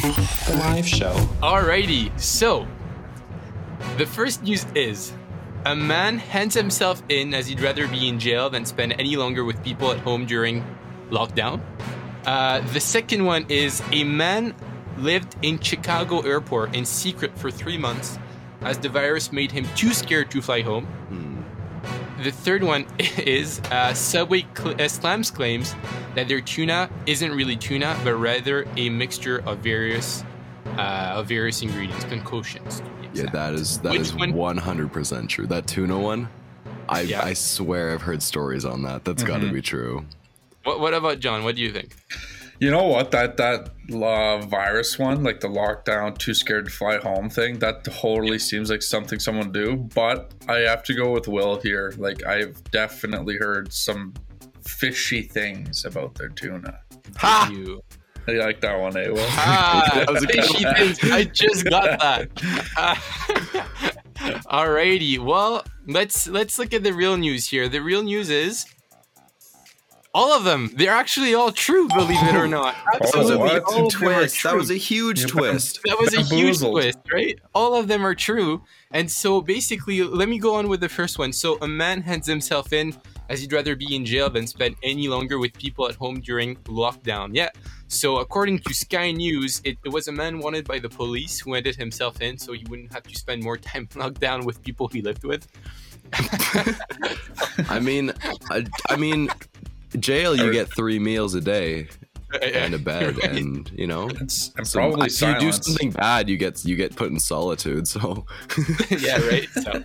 The live show. Alrighty, so the first news is a man hands himself in as he'd rather be in jail than spend any longer with people at home during lockdown. Uh, the second one is a man lived in Chicago airport in secret for three months as the virus made him too scared to fly home. The third one is uh, Subway cl- uh, slams claims that their tuna isn't really tuna, but rather a mixture of various uh, of various ingredients, concoctions. to Yeah, exact. that is that Which is 100% true. That tuna one, I Yeah. I swear I've heard stories on that. That's got to be true. What, what about John? What do you think? You know what? That that uh, virus one, like the lockdown, too scared to fly home thing, that totally seems like something someone do. But I have to go with Will here. Like I've definitely heard some fishy things about their tuna. Ha! You. I like that one, eh? Will? Ah, That was a good fishy things. I just got that. Alrighty. Well, let's let's look at the real news here. The real news is all of them. They're actually all true, believe it or oh. not. Absolutely what? all of them twist. That was a huge You twist. That was a huge twist, right? All of them are true. And so basically, let me go on with the first one. So a man hands himself in as he'd rather be in jail than spend any longer with people at home during lockdown. Yeah. So according to Sky News, it, it was a man wanted by the police who handed himself in so he wouldn't have to spend more time locked down with people he lived with. I mean, I, I mean, jail you get three meals a day and a bed, Right. and you know. It's, and some- probably if you do something bad, you get you get put in solitude. So yeah, right. So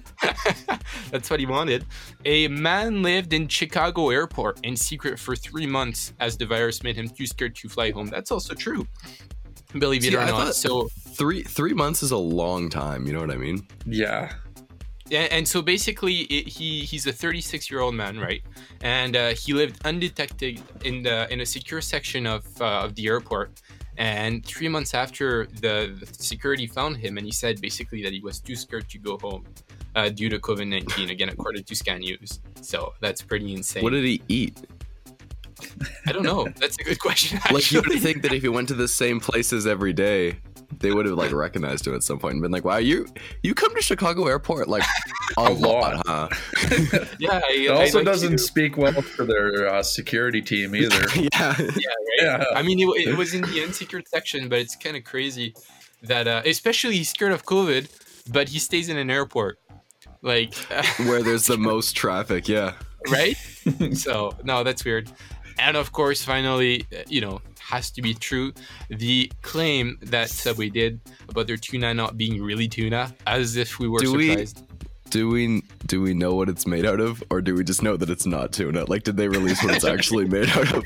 that's what he wanted. A man lived in Chicago airport in secret for three months as the virus made him too scared to fly home. That's also true. Believe it See, or I not. So three three months is a long time. You know what I mean? yeah. And, and so basically, it, he he's a 36 year old man, right? And uh, he lived undetected in the in a secure section of uh, of the airport. And three months after the, the security found him, and he said basically that he was too scared to go home uh, due to COVID 19. Again, according to Sky News. So that's pretty insane. What did he eat? I don't know. That's a good question. Like you would think that if he went to the same places every day, they would have like recognized him at some point and been like, "Wow, you you come to Chicago Airport like a, A lot, lot. huh?" yeah, I, It I also like doesn't to- speak well for their uh, security team either. yeah. yeah, right. yeah. I mean, it, it was in the unsecured section, but it's kind of crazy that, uh, especially he's scared of COVID, but he stays in an airport, like, Where there's the most traffic, yeah. right? so no, that's weird. And of course, finally, uh, you know, has to be true. The claim that Subway did about their tuna not being really tuna, as if we were Do we- Do we do we know what it's made out of, or do we just know that it's not tuna? Like, did they release what it's actually made out of?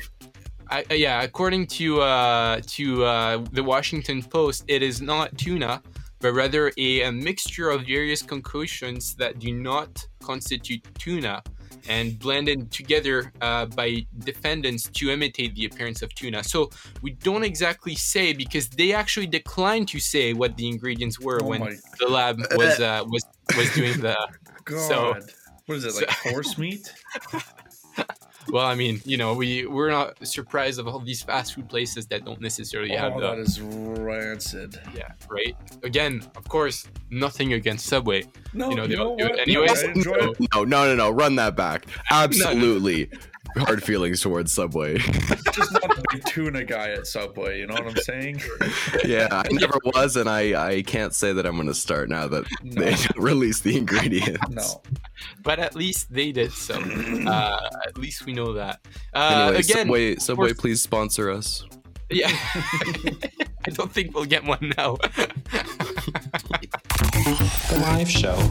I, uh, yeah, according to uh, to uh, the Washington Post, it is not tuna, but rather a, a mixture of various concoctions that do not constitute tuna, and blended together uh, by defendants to imitate the appearance of tuna. So we don't exactly say because they actually declined to say what the ingredients were Oh when my- the lab was uh, was was doing the. God. So- what is it, like horse meat? Well, I mean, you know, we we're not surprised of all these fast food places that don't necessarily have oh, the that is rancid. Yeah, right. Again, of course, nothing against Subway. No, You know, you they'll know do it what? anyways. I enjoy. No, no, no, no. Run that back. Absolutely. Hard feelings towards Subway. just not a big tuna guy at Subway. You know what I'm saying? yeah, I never was, and I, I can't say that I'm going to start now that No. they released the ingredients. No. But at least they did so. Uh, at least we know that. Uh, Anyway, again, Subway, Subway, course- please sponsor us. yeah. I don't think we'll get one now. The live show.